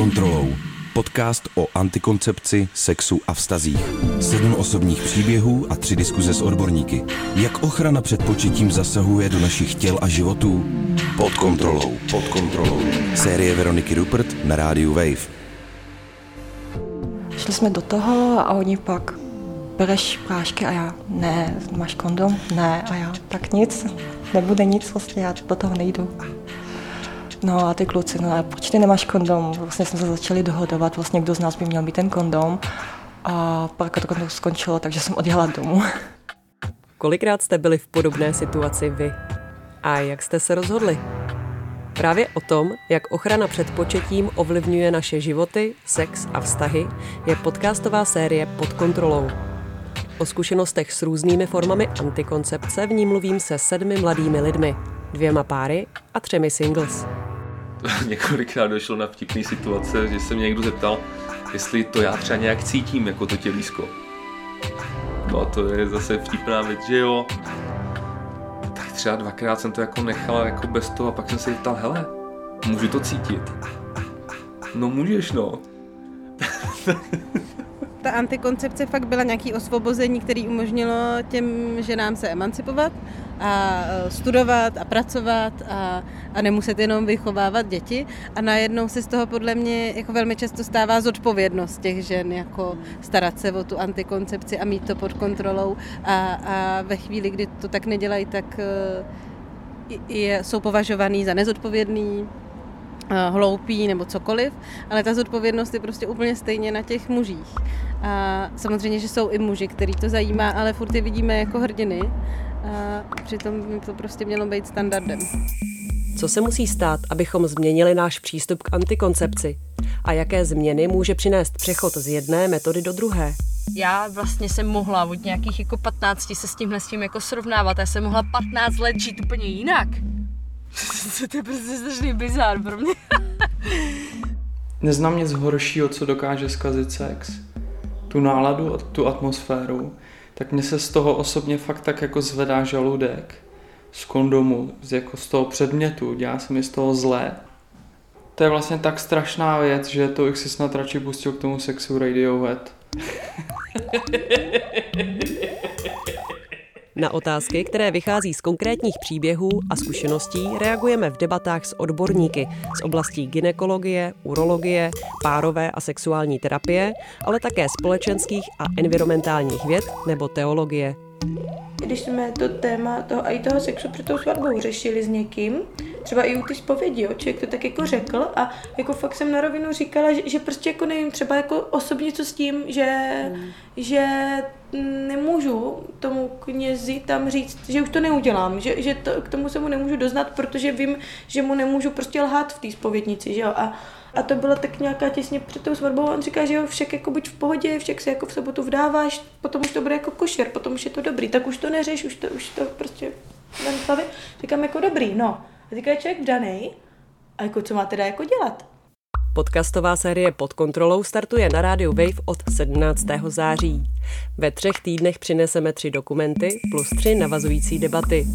kontrolou. Podcast o antikoncepci, sexu a vztazích. Sedm osobních příběhů a tři diskuze s odborníky. Jak ochrana před početím zasahuje do našich těl a životů? Pod kontrolou. Pod kontrolou. Série Veroniky Rupert na rádiu Wave. Šli jsme do toho a oni pak bereš prášky a já, ne, máš kondom? Ne, a já, tak nic, nebude nic, vlastně já do toho nejdu. No a ty kluci, no a proč ty nemáš kondom? Vlastně jsme se začali dohodovat, vlastně kdo z nás by měl mít ten kondom. A pak to kondom skončilo, takže jsem odjela domů. Kolikrát jste byli v podobné situaci vy? A jak jste se rozhodli? Právě o tom, jak ochrana před početím ovlivňuje naše životy, sex a vztahy, je podcastová série Pod kontrolou. O zkušenostech s různými formami antikoncepce v ní mluvím se sedmi mladými lidmi, dvěma páry a třemi singles. několikrát došlo na vtipný situace, že se mě někdo zeptal, jestli to já třeba nějak cítím, jako to tělísko. No a to je zase vtipná věc, že jo. Tak třeba dvakrát jsem to jako nechal jako bez toho a pak jsem se ptal, hele, můžu to cítit? No můžeš no. ta antikoncepce fakt byla nějaký osvobození, který umožnilo těm ženám se emancipovat a studovat a pracovat a, a nemuset jenom vychovávat děti. A najednou se z toho podle mě jako velmi často stává zodpovědnost těch žen, jako starat se o tu antikoncepci a mít to pod kontrolou. A, a ve chvíli, kdy to tak nedělají, tak e, je, jsou považovaný za nezodpovědný, e, hloupý nebo cokoliv, ale ta zodpovědnost je prostě úplně stejně na těch mužích. A samozřejmě, že jsou i muži, který to zajímá, ale furt je vidíme jako hrdiny. A přitom by to prostě mělo být standardem. Co se musí stát, abychom změnili náš přístup k antikoncepci? A jaké změny může přinést přechod z jedné metody do druhé? Já vlastně jsem mohla od nějakých jako 15 se s tímhle s tím jako srovnávat. Já jsem mohla 15 let žít úplně jinak. to je prostě strašný bizár pro mě. Neznám nic horšího, co dokáže zkazit sex tu náladu a tu atmosféru, tak mě se z toho osobně fakt tak jako zvedá žaludek z kondomu, z, jako z toho předmětu, dělá se mi z toho zlé. To je vlastně tak strašná věc, že to bych si snad radši pustil k tomu sexu Radiohead. Na otázky, které vychází z konkrétních příběhů a zkušeností, reagujeme v debatách s odborníky z oblastí ginekologie, urologie, párové a sexuální terapie, ale také společenských a environmentálních věd nebo teologie. Když jsme to téma toho, a i toho sexu před tou svatbou řešili s někým, třeba i u ty zpovědi, jo, člověk to tak jako řekl a jako fakt jsem na rovinu říkala, že, že prostě jako nevím, třeba jako osobně co s tím, že, mm. že nemůžu tomu knězi tam říct, že už to neudělám, že, že to, k tomu se mu nemůžu doznat, protože vím, že mu nemůžu prostě lhát v té spovědnici, že jo, a, a to bylo tak nějaká těsně před tou svatbou. On říká, že jo, však jako buď v pohodě, však se jako v sobotu vdáváš, potom už to bude jako košer, potom už je to dobrý, tak už to neřeš, už to, už to prostě hlavy. Říkám jako dobrý, no. A říká člověk vdanej, a jako co má teda jako dělat? Podcastová série Pod kontrolou startuje na rádiu Wave od 17. září. Ve třech týdnech přineseme tři dokumenty plus tři navazující debaty.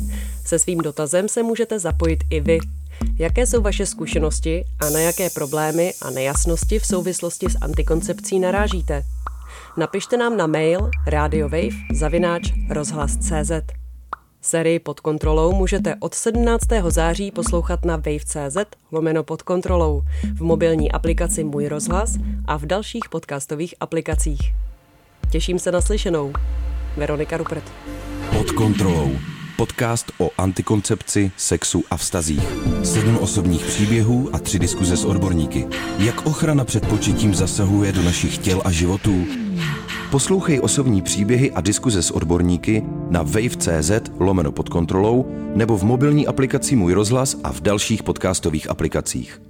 Se svým dotazem se můžete zapojit i vy. Jaké jsou vaše zkušenosti a na jaké problémy a nejasnosti v souvislosti s antikoncepcí narážíte? Napište nám na mail radiowave zavináč rozhlas.cz. Sérii pod kontrolou můžete od 17. září poslouchat na wave.cz lomeno pod kontrolou, v mobilní aplikaci Můj rozhlas a v dalších podcastových aplikacích. Těším se na slyšenou. Veronika Rupert. Pod kontrolou. Podcast o antikoncepci, sexu a vztazích. Sedm osobních příběhů a tři diskuze s odborníky. Jak ochrana před početím zasahuje do našich těl a životů? Poslouchej osobní příběhy a diskuze s odborníky na wave.cz lomeno pod kontrolou nebo v mobilní aplikaci Můj rozhlas a v dalších podcastových aplikacích.